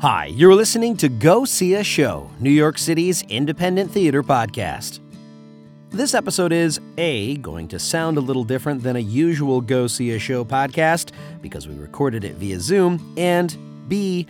Hi, you're listening to Go See a Show, New York City's independent theater podcast. This episode is A, going to sound a little different than a usual Go See a Show podcast because we recorded it via Zoom, and B,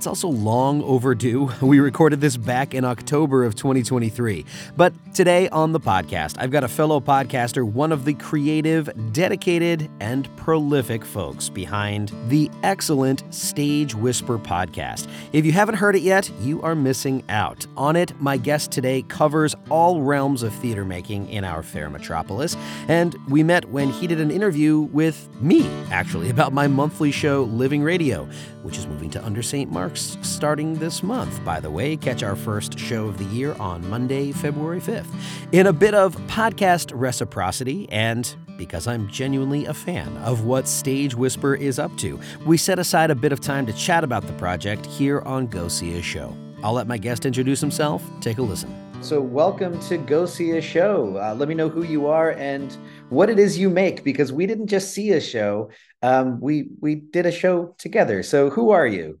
it's also long overdue. We recorded this back in October of 2023. But today on the podcast, I've got a fellow podcaster, one of the creative, dedicated, and prolific folks behind the excellent Stage Whisper podcast. If you haven't heard it yet, you are missing out. On it, my guest today covers all realms of theater making in our fair metropolis. And we met when he did an interview with me, actually, about my monthly show, Living Radio, which is moving to Under St. Mark's starting this month. By the way, catch our first show of the year on Monday, February 5th. In a bit of podcast reciprocity, and because I'm genuinely a fan of what Stage Whisper is up to, we set aside a bit of time to chat about the project here on Go See a Show. I'll let my guest introduce himself. Take a listen. So, welcome to Go See a Show. Uh, let me know who you are and what it is you make, because we didn't just see a show; um, we we did a show together. So, who are you?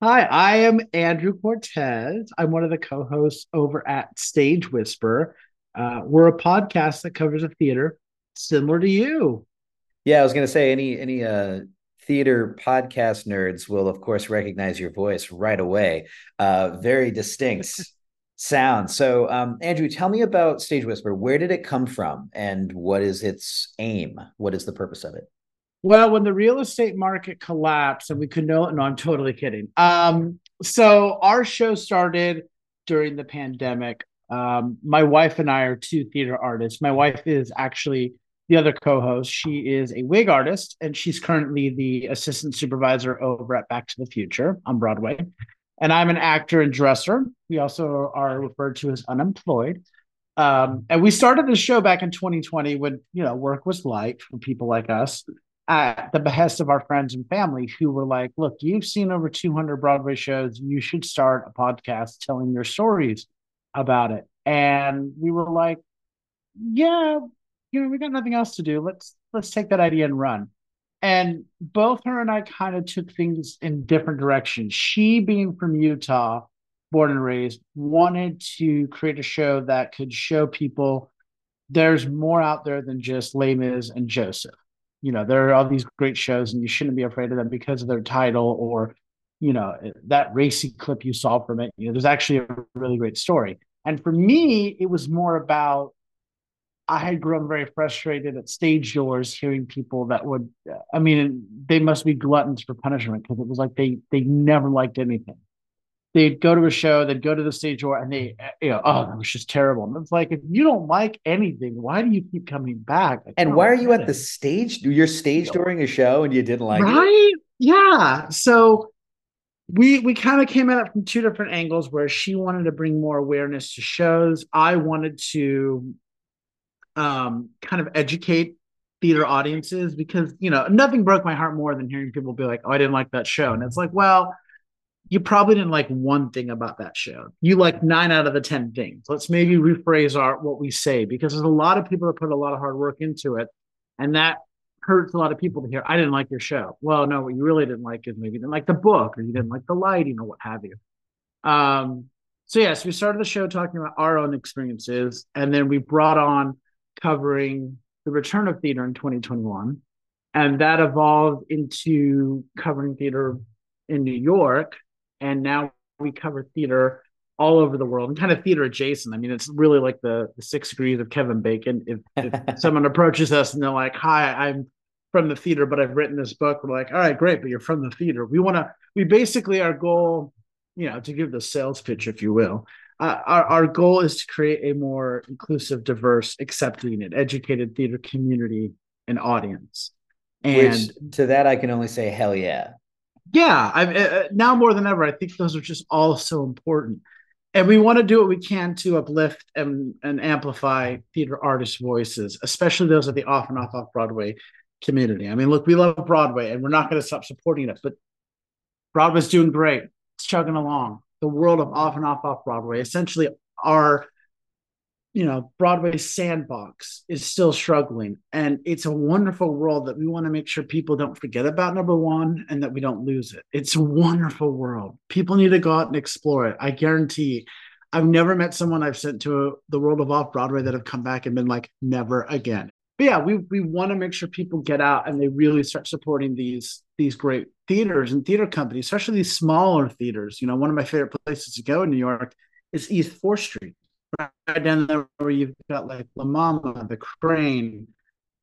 Hi, I am Andrew Cortes. I'm one of the co hosts over at Stage Whisper. Uh, we're a podcast that covers a theater similar to you. Yeah, I was going to say any any uh, theater podcast nerds will of course recognize your voice right away. Uh, very distinct sound. So, um, Andrew, tell me about Stage Whisper. Where did it come from, and what is its aim? What is the purpose of it? Well, when the real estate market collapsed, and we could know, no, I'm totally kidding. Um, so our show started during the pandemic. Um, my wife and I are two theater artists. My wife is actually the other co-host. She is a wig artist, and she's currently the assistant supervisor over at Back to the Future on Broadway. And I'm an actor and dresser. We also are referred to as unemployed. Um, and we started the show back in 2020 when you know work was light for people like us at the behest of our friends and family who were like, look, you've seen over 200 Broadway shows. You should start a podcast telling your stories about it. And we were like, yeah, you know, we got nothing else to do. Let's let's take that idea and run. And both her and I kind of took things in different directions. She, being from Utah, born and raised, wanted to create a show that could show people there's more out there than just Les Mis and Joseph you know there are all these great shows and you shouldn't be afraid of them because of their title or you know that racy clip you saw from it you know there's actually a really great story. And for me it was more about i had grown very frustrated at stage doors hearing people that would i mean they must be gluttons for punishment because it was like they they never liked anything they'd go to a show, they'd go to the stage door, and they, you know, oh, that was just terrible. And it's like, if you don't like anything, why do you keep coming back? and why are you at it. the stage? You're stage during a show and you didn't like right? it, right? Yeah. So we we kind of came at it from two different angles. Where she wanted to bring more awareness to shows, I wanted to um kind of educate theater audiences because you know nothing broke my heart more than hearing people be like, "Oh, I didn't like that show," and it's like, well you probably didn't like one thing about that show. You like nine out of the 10 things. Let's maybe rephrase our what we say because there's a lot of people that put a lot of hard work into it. And that hurts a lot of people to hear, I didn't like your show. Well, no, what you really didn't like is maybe you didn't like the book or you didn't like the lighting or what have you. Um, so yes, we started the show talking about our own experiences, and then we brought on covering the return of theater in 2021. And that evolved into covering theater in New York and now we cover theater all over the world and kind of theater adjacent. I mean, it's really like the, the six degrees of Kevin Bacon. If, if someone approaches us and they're like, "Hi, I'm from the theater, but I've written this book," we're like, "All right, great, but you're from the theater." We want to. We basically our goal, you know, to give the sales pitch, if you will. Uh, our, our goal is to create a more inclusive, diverse, accepting, and educated theater community and audience. And Which, to that, I can only say, hell yeah yeah I, uh, now more than ever i think those are just all so important. And we want to do what we can to uplift and, and amplify theater artists voices especially those of the off and off off broadway community. I mean look we love broadway and we're not going to stop supporting it but broadway's doing great. It's chugging along. The world of off and off off broadway essentially our you know, Broadway sandbox is still struggling. And it's a wonderful world that we want to make sure people don't forget about number one and that we don't lose it. It's a wonderful world. People need to go out and explore it. I guarantee I've never met someone I've sent to a, the world of off Broadway that have come back and been like, never again. But yeah, we we want to make sure people get out and they really start supporting these these great theaters and theater companies, especially these smaller theaters. You know, one of my favorite places to go in New York is East Fourth Street right down there where you've got like La Mama, the Kraine,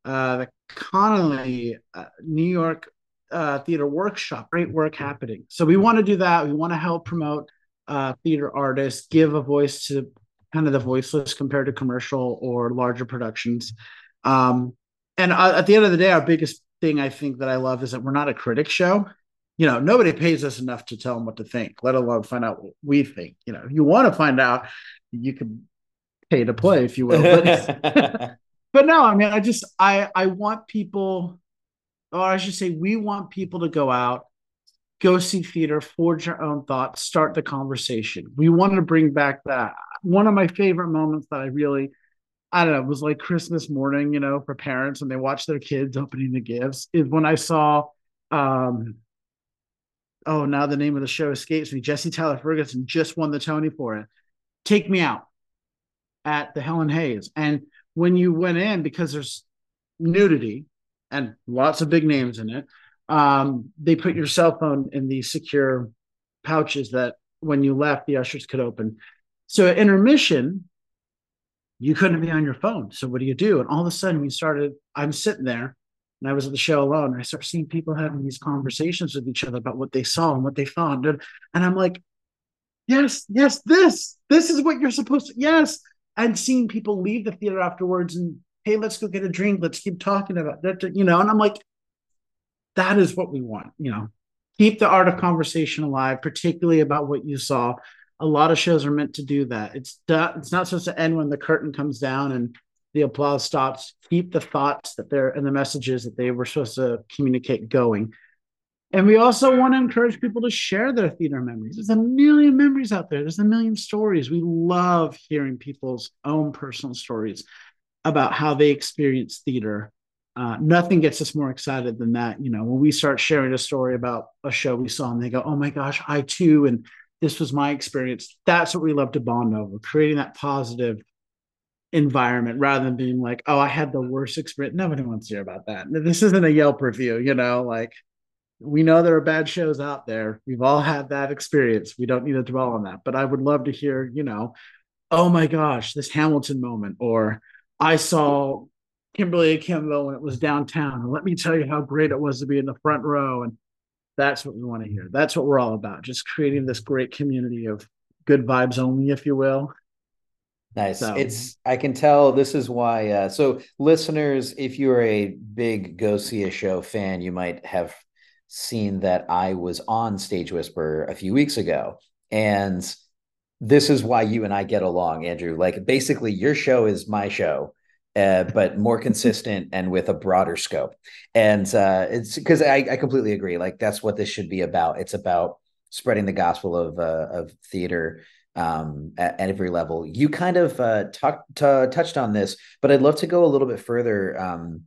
uh, the Connelly, uh, New York uh, Theater Workshop. Great work happening. So we want to do that. We want to help promote uh, theater artists, give a voice to kind of the voiceless compared to commercial or larger productions. Um, and uh, at the end of the day, our biggest thing I think that I love is that we're not a critic show. You know, nobody pays us enough to tell them what to think, let alone find out what we think. You know, you want to find out, you can pay to play, if you will. But, but no, I mean, I just I I want people, or I should say, we want people to go out, go see theater, forge your own thoughts, start the conversation. We want to bring back that. One of my favorite moments that I really I don't know, it was like Christmas morning, you know, for parents and they watch their kids opening the gifts is when I saw um oh now the name of the show escapes me. Jesse Tyler Ferguson just won the Tony for it. Take Me Out at the Helen Hayes. And when you went in, because there's nudity and lots of big names in it, um, they put your cell phone in these secure pouches that when you left, the ushers could open. So at intermission, you couldn't be on your phone. So what do you do? And all of a sudden, we started. I'm sitting there, and I was at the show alone. And I start seeing people having these conversations with each other about what they saw and what they found. And, and I'm like, yes, yes, this, this is what you're supposed to, yes. And seeing people leave the theater afterwards and, hey, let's go get a drink. Let's keep talking about that, you know. And I'm like, that is what we want, you know. Keep the art of conversation alive, particularly about what you saw. A lot of shows are meant to do that. It's it's not supposed to end when the curtain comes down and the applause stops. Keep the thoughts that they're and the messages that they were supposed to communicate going. And we also want to encourage people to share their theater memories. There's a million memories out there, there's a million stories. We love hearing people's own personal stories about how they experience theater. Uh, nothing gets us more excited than that. You know, when we start sharing a story about a show we saw and they go, oh my gosh, I too, and this was my experience. That's what we love to bond over, creating that positive environment rather than being like, oh, I had the worst experience. Nobody wants to hear about that. This isn't a Yelp review, you know, like we know there are bad shows out there. We've all had that experience. We don't need to dwell on that. But I would love to hear, you know, oh my gosh, this Hamilton moment, or I saw Kimberly Akimbo when it was downtown. And let me tell you how great it was to be in the front row. And that's what we want to hear. That's what we're all about. Just creating this great community of good vibes only, if you will. Nice. So. It's I can tell this is why uh so listeners, if you're a big go see a show fan, you might have seen that I was on Stage Whisper a few weeks ago. And this is why you and I get along, Andrew. Like basically your show is my show. Uh, but more consistent and with a broader scope. And uh, it's because I, I, completely agree. Like that's what this should be about. It's about spreading the gospel of uh, of theater um, at, at, every level. You kind of uh, talked touched on this, but I'd love to go a little bit further. Um,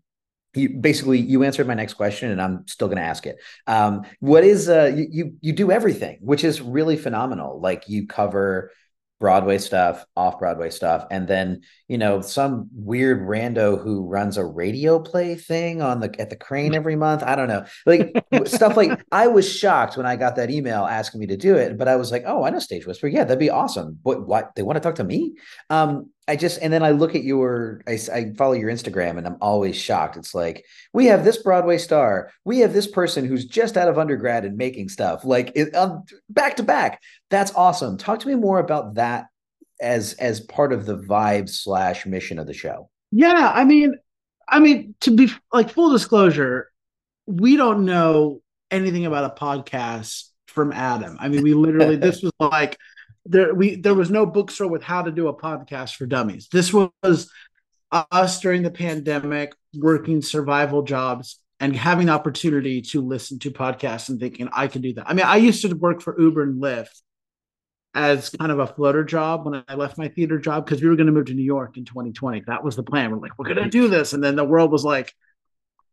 you basically you answered my next question and i'm still going to ask it um, what is uh, you, you you do everything which is really phenomenal like you cover Broadway stuff, off Broadway stuff, and then you know some weird rando who runs a radio play thing on the at the Kraine every month. I don't know, like stuff like. I was shocked when I got that email asking me to do it, but I was like, oh, I know Stage Whisper. Yeah, that'd be awesome. But what they want to talk to me? Um, I just and then I look at your I, I, follow your Instagram and I'm always shocked. It's like we have this Broadway star, we have this person who's just out of undergrad and making stuff like it, um, back to back. That's awesome. Talk to me more about that as as part of the vibe slash mission of the show. Yeah, I mean, I mean to be like full disclosure, we don't know anything about a podcast from Adam. I mean, we literally this was like there we there was no bookstore with how to do a podcast for dummies. This was us during the pandemic working survival jobs and having the opportunity to listen to podcasts and thinking I can do that. I mean, I used to work for Uber and Lyft as kind of a floater job when I left my theater job because we were going to move to New York in 2020. That was the plan. We're like, we're going to do this. And then the world was like,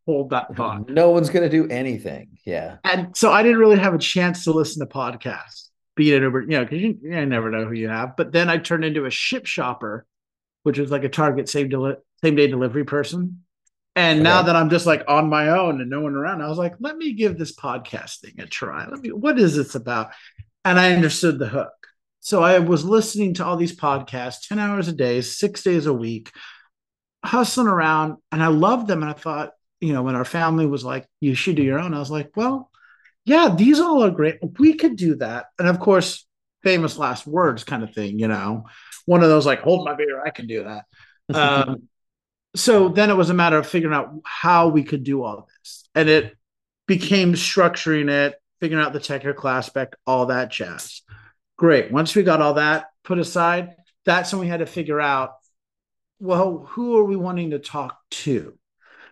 hold that thought. No one's going to do anything. Yeah. And so I didn't really have a chance to listen to podcasts, be it Uber, you know, because you, you never know who you have. But then I turned into a ship shopper, which was like a Target same, deli- same day delivery person. And now that I'm just like on my own and no one around, I was like, let me give this podcast thing a try. Let me, what is this about? And I understood the hook. So I was listening to all these podcasts 10 hours a day, six days a week, hustling around. And I loved them. And I thought, you know, when our family was like, you should do your own, I was like, well, yeah, these all are great. We could do that. And of course, famous last words kind of thing, you know, one of those like, hold my beer, I can do that. Um, so then it was a matter of figuring out how we could do all this. And it became structuring it, figuring out the technical aspect, all that jazz. Great. Once we got all that put aside, that's when we had to figure out well, who are we wanting to talk to?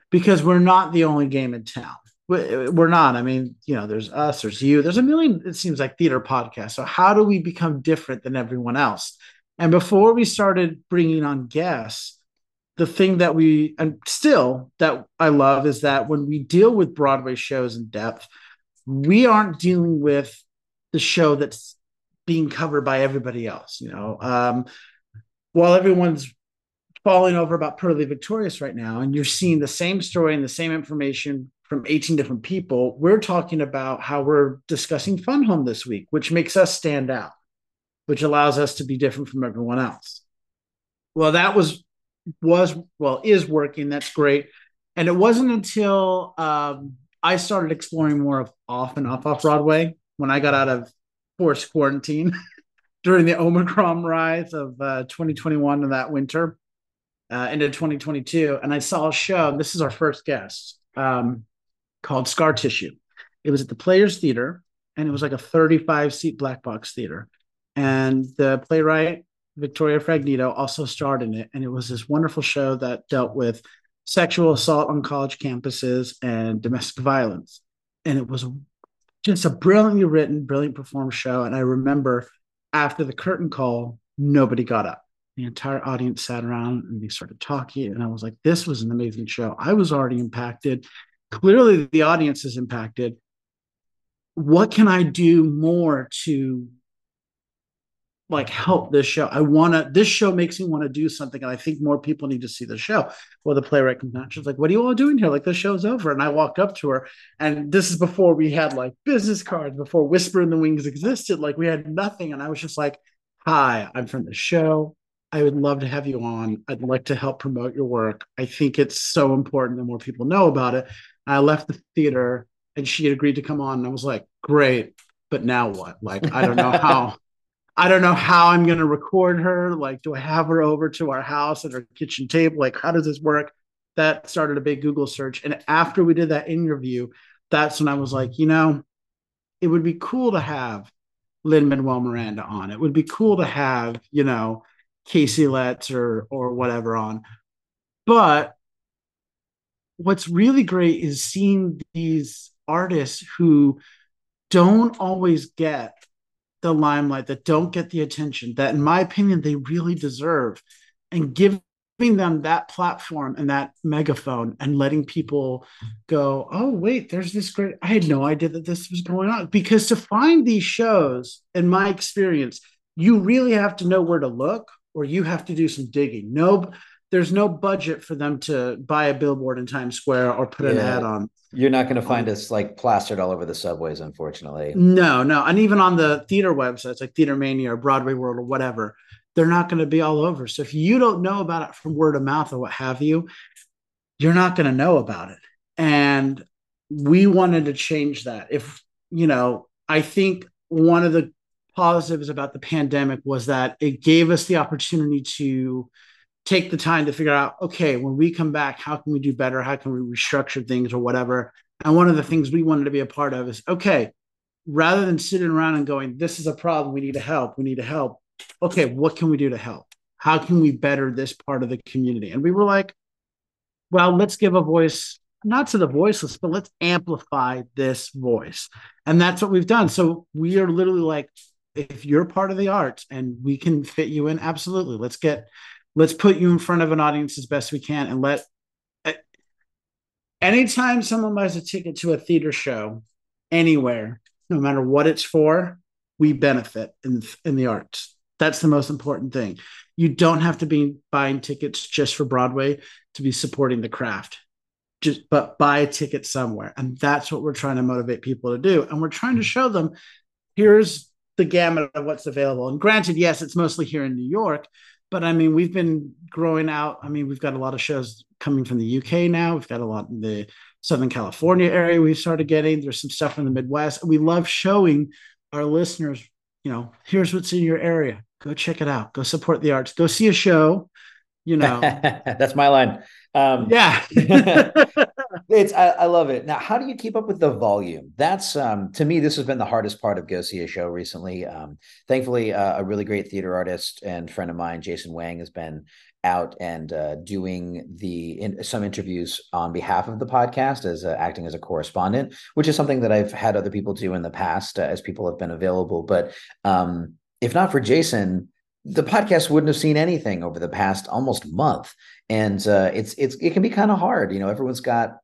Because we're not the only game in town. We're not. I mean, you know, there's us, there's you, there's a million, it seems like theater podcasts. So, how do we become different than everyone else? And before we started bringing on guests, the thing that we, and still that I love is that when we deal with Broadway shows in depth, we aren't dealing with the show that's being covered by everybody else. You know, um, while everyone's falling over about Purlie Victorious right now, and you're seeing the same story and the same information from 18 different people, we're talking about how we're discussing Fun Home this week, which makes us stand out, which allows us to be different from everyone else. Well, that was was well is working. That's great. And it wasn't until um, I started exploring more of off and off off Broadway when I got out of forced quarantine during the Omicron rise of uh, 2021 and that winter uh, into 2022. And I saw a show, this is our first guest, um, called Scar Tissue. It was at the Players Theater, and it was like a 35 seat black box theater. And the playwright, Victoria Fragnito, also starred in it. And it was this wonderful show that dealt with sexual assault on college campuses and domestic violence. And it was just a brilliantly written, brilliant performed show. And I remember after the curtain call, nobody got up. The entire audience sat around and they started talking. And I was like, this was an amazing show. I was already impacted. Clearly, the audience is impacted. What can I do more to like help this show. I want to. This show makes me want to do something, and I think more people need to see the show. Well, the playwright comes out. She's like, "What are you all doing here? Like the show's over." And I walked up to her, and this is before we had like business cards, before Whisper in the Wings existed. Like we had nothing, and I was just like, "Hi, I'm from the show. I would love to have you on. I'd like to help promote your work. I think it's so important that more people know about it." I left the theater, and she had agreed to come on, and I was like, "Great." But now what? Like, I don't know how. I don't know how I'm going to record her. Like, do I have her over to our house at our kitchen table? Like, how does this work? That started a big Google search. And after we did that interview, that's when I was like, you know, it would be cool to have Lin-Manuel Miranda on. It would be cool to have, you know, Casey Letts or or whatever on. But what's really great is seeing these artists who don't always get the limelight, that don't get the attention that, in my opinion, they really deserve, and giving them that platform and that megaphone and letting people go, oh, wait, there's this great, I had no idea that this was going on. Because to find these shows, in my experience, you really have to know where to look or you have to do some digging. No, there's no budget for them to buy a billboard in Times Square or put yeah. an ad on. You're not going to find um, us like plastered all over the subways, unfortunately. No, no, and even on the theater websites like Theater Mania or Broadway World or whatever, they're not going to be all over. So if you don't know about it from word of mouth or what have you, you're not going to know about it. And we wanted to change that. If you know, I think one of the positives about the pandemic was that it gave us the opportunity to take the time to figure out okay when we come back how can we do better? How can we restructure things or whatever? And one of the things we wanted to be a part of is okay rather than sitting around and going this is a problem. We need to help. We need to help. Okay what can we do to help? How can we better this part of the community? And we were like well let's give a voice not to the voiceless but let's amplify this voice. And that's what we've done. So we are literally like if you're part of the arts and we can fit you in, absolutely. Let's get let's put you in front of an audience as best we can and let anytime someone buys a ticket to a theater show anywhere, no matter what it's for, we benefit in in the arts. That's the most important thing. You don't have to be buying tickets just for Broadway to be supporting the craft. Just but buy a ticket somewhere. And that's what we're trying to motivate people to do. And we're trying to show them here's the gamut of what's available. And granted, yes, it's mostly here in New York, but I mean, we've been growing out. I mean, we've got a lot of shows coming from the UK now. We've got a lot in the Southern California area we've started getting. There's some stuff in the Midwest. We love showing our listeners, you know, here's what's in your area. Go check it out. Go support the arts. Go see a show. You know, that's my line. Um, yeah, it's I, I, love it. Now, how do you keep up with the volume? That's um, to me, this has been the hardest part of go see a show recently. Um, thankfully, uh, a really great theater artist and friend of mine, Jason Wang, has been out and uh, doing the in, some interviews on behalf of the podcast as uh, acting as a correspondent, which is something that I've had other people do in the past uh, as people have been available. But um, if not for Jason, the podcast wouldn't have seen anything over the past almost month and uh, it's it's it can be kind of hard you know everyone's got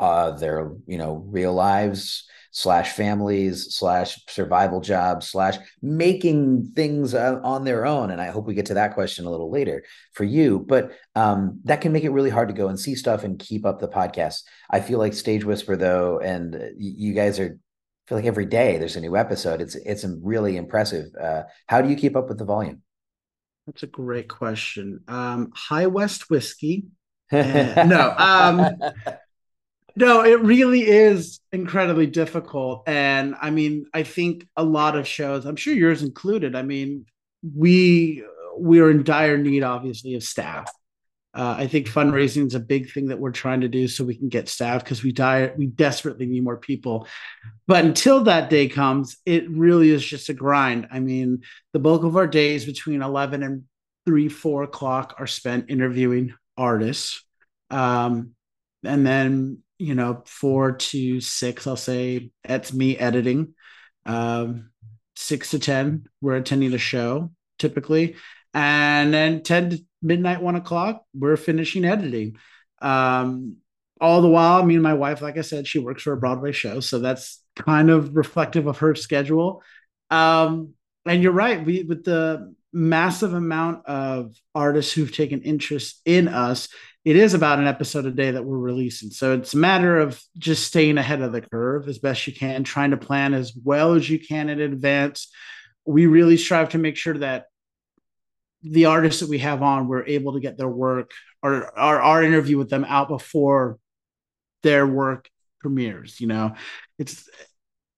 uh, their you know real lives slash families slash survival jobs slash making things uh, on their own and i hope we get to that question a little later for you but um, that can make it really hard to go and see stuff and keep up the podcast i feel like stage whisper though and you guys are feel like every day there's a new episode. It's it's really impressive. Uh, how do you keep up with the volume? That's a great question. Um, High West whiskey. Uh, no, um, no, it really is incredibly difficult. And I mean, I think a lot of shows, I'm sure yours included. I mean, we we are in dire need, obviously, of staff. Uh, I think fundraising is a big thing that we're trying to do so we can get staff because we die we desperately need more people. But until that day comes, it really is just a grind. I mean, the bulk of our days between eleven and three, four o'clock are spent interviewing artists, um, and then you know four to six, I'll say that's me editing. Um, six to ten, we're attending a show typically, and then ten to midnight, one o'clock, we're finishing editing. Um, all the while, me and my wife, like I said, she works for a Broadway show, so that's kind of reflective of her schedule. Um, and you're right, we with the massive amount of artists who've taken interest in us, it is about an episode a day that we're releasing. So it's a matter of just staying ahead of the curve as best you can, trying to plan as well as you can in advance. We really strive to make sure that the artists that we have on, we're able to get their work or our, our interview with them out before their work premieres. You know, it's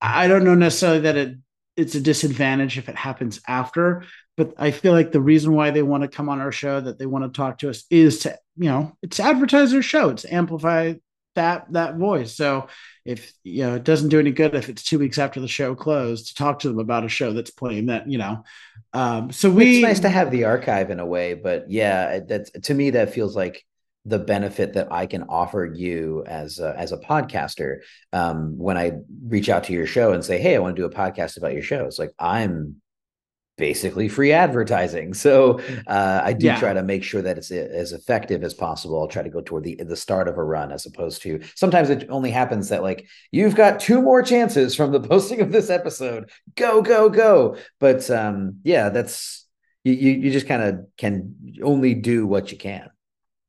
I don't know necessarily that it it's a disadvantage if it happens after, but I feel like the reason why they want to come on our show, that they want to talk to us, is to you know it's advertise their show, it's amplify that that voice. So if you know it doesn't do any good if it's two weeks after the show closed to talk to them about a show that's playing that you know um so we it's nice to have the archive in a way but yeah that's to me that feels like the benefit that I can offer you as a, as a podcaster um, when I reach out to your show and say, "Hey, I want to do a podcast about your show." It's like I'm basically free advertising. So uh, I do yeah. try to make sure that it's as effective as possible. I'll try to go toward the the start of a run as opposed to sometimes it only happens that like you've got two more chances from the posting of this episode. Go go go! But um, yeah, that's you you just kind of can only do what you can.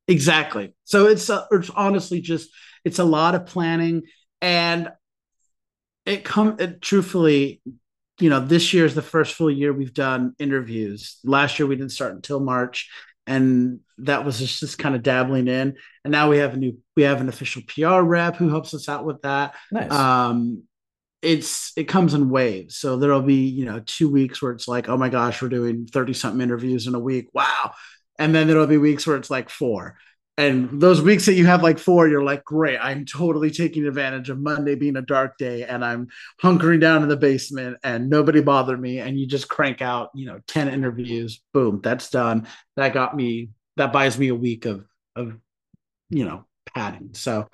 Exactly. So it's uh, it's honestly just it's a lot of planning and it come it, truthfully you know, this year is the first full year we've done interviews. Last year we didn't start until March, and that was just, just kind of dabbling in. And now we have a new, we have an official PR rep who helps us out with that. Nice. Um, it's it comes in waves. So there'll be you know two weeks where it's like, oh my gosh, we're doing thirty something interviews in a week. Wow. And then there'll be weeks where it's like four and those weeks that you have like four, you're like, great, I'm totally taking advantage of Monday being a dark day and I'm hunkering down in the basement and nobody bothered me. And you just crank out, you know, 10 interviews, boom, that's done. That got me, that buys me a week of, of, you know, padding. So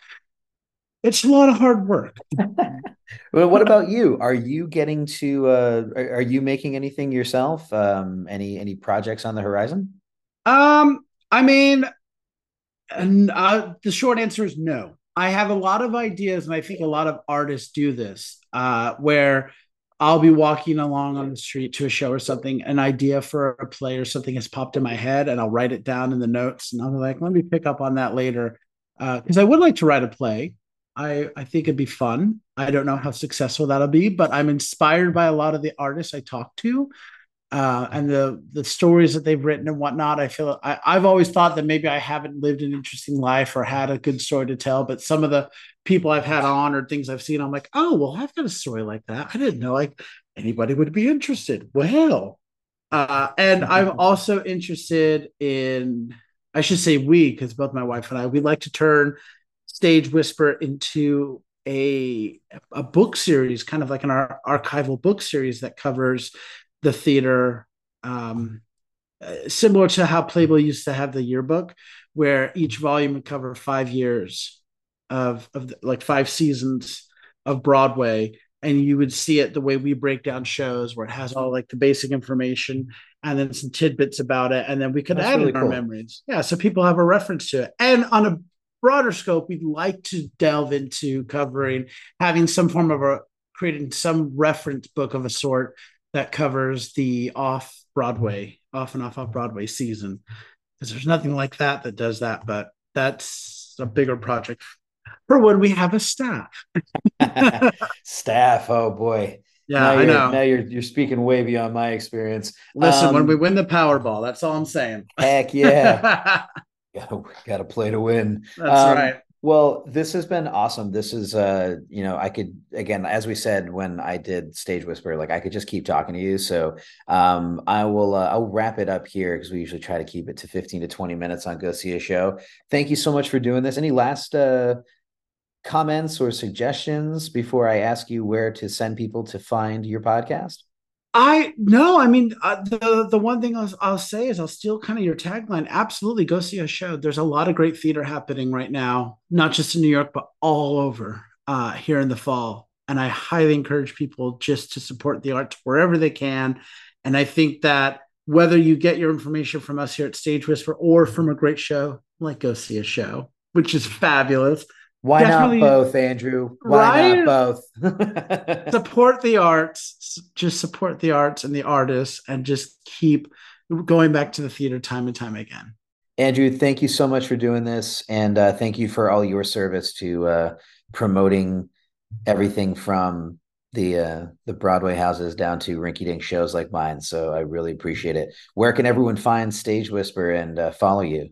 it's a lot of hard work. well, what about you? Are you getting to? Uh, are, are you making anything yourself? Um, any any projects on the horizon? Um, I mean, and uh, the short answer is no. I have a lot of ideas, and I think a lot of artists do this, uh, where I'll be walking along on the street to a show or something, an idea for a play or something has popped in my head, and I'll write it down in the notes, and I'll be like, let me pick up on that later, because uh, I would like to write a play. I I think it'd be fun. I don't know how successful that'll be, but I'm inspired by a lot of the artists I talk to uh, and the the stories that they've written and whatnot. I feel I, I've always thought that maybe I haven't lived an interesting life or had a good story to tell, but some of the people I've had on or things I've seen, I'm like, oh well, I've got a story like that. I didn't know like anybody would be interested. Well, uh, and I'm also interested in I should say we because both my wife and I we like to turn Stage Whisper into a a book series, kind of like an ar- archival book series that covers the theater um, uh, similar to how Playboy used to have the yearbook, where each volume would cover five years of of the, like five seasons of Broadway, and you would see it the way we break down shows, where it has all like the basic information and then some tidbits about it, and then we could That's add really in cool. our memories. Yeah, so people have a reference to it, and on a broader scope, we'd like to delve into covering having some form of a creating some reference book of a sort that covers the off Broadway, off and off off Broadway season. Because there's nothing like that that does that, but that's a bigger project for when we have a staff. staff, oh boy. Yeah, now I know. Now you're you're speaking way beyond my experience. Listen, um, when we win the Powerball, that's all I'm saying. Heck yeah. gotta, gotta play to win. That's um, right. Well, this has been awesome. This is uh, you know, I could again, as we said when I did Stage Whisper, like I could just keep talking to you. So um I will uh, I'll wrap it up here because we usually try to keep it to 15 to 20 minutes on Go See a Show. Thank you so much for doing this. Any last uh comments or suggestions before I ask you where to send people to find your podcast? I no, I mean uh, the the one thing I'll, I'll say is I'll steal kind of your tagline. Absolutely, go see a show. There's a lot of great theater happening right now, not just in New York but all over uh, here in the fall. And I highly encourage people just to support the arts wherever they can. And I think that whether you get your information from us here at Stage Whisper or from a great show like Go See a Show, which is fabulous, why Definitely, not both, Andrew? Why right? not both? support the arts, just support the arts and the artists, and just keep going back to the theater time and time again. Andrew, thank you so much for doing this, and uh, thank you for all your service to uh, promoting everything from the uh, the Broadway houses down to rinky dink shows like mine. So I really appreciate it. Where can everyone find Stage Whisper and uh, follow you?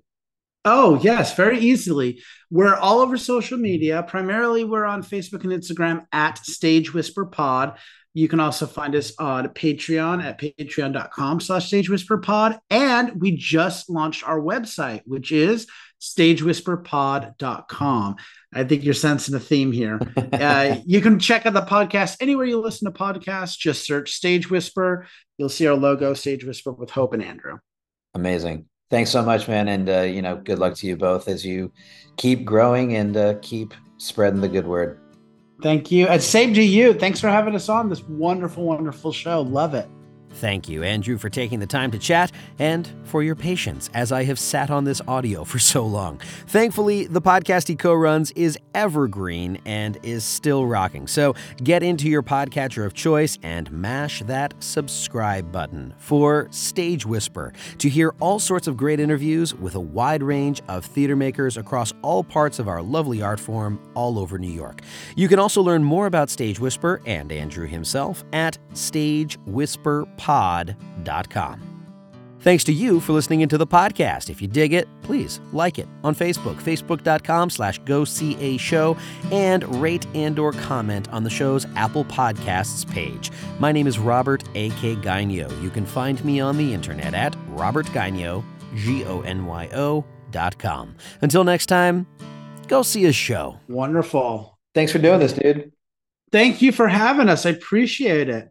Oh, yes, very easily. We're all over social media. Primarily, we're on Facebook and Instagram at Stage Whisper Pod. You can also find us on Patreon at patreon.com slash Stage Whisper Pod. And we just launched our website, which is stagewhisperpod.com. I think you're sensing a theme here. uh, you can check out the podcast anywhere you listen to podcasts. Just search Stage Whisper. You'll see our logo, Stage Whisper with Hope and Andrew. Amazing. Thanks so much, man. And, uh, you know, good luck to you both as you keep growing and uh, keep spreading the good word. Thank you. And same to you. Thanks for having us on this wonderful, wonderful show. Love it. Thank you, Andrew, for taking the time to chat and for your patience as I have sat on this audio for so long. Thankfully, the podcast he co runs is evergreen and is still rocking. So get into your podcatcher of choice and mash that subscribe button for Stage Whisper to hear all sorts of great interviews with a wide range of theater makers across all parts of our lovely art form all over New York. You can also learn more about Stage Whisper and Andrew himself at Stage Whisper pod.com. Thanks to you for listening into the podcast. If you dig it, please like it on Facebook, facebook.com slash go see a show, and rate and or comment on the show's Apple Podcasts page. My name is Robert A.K. Gonyo. You can find me on the internet at robertgonyo, G-O-N-Y-O dot com. Until next time, go see a show. Wonderful. Thanks for doing this, dude. Thank you for having us. I appreciate it.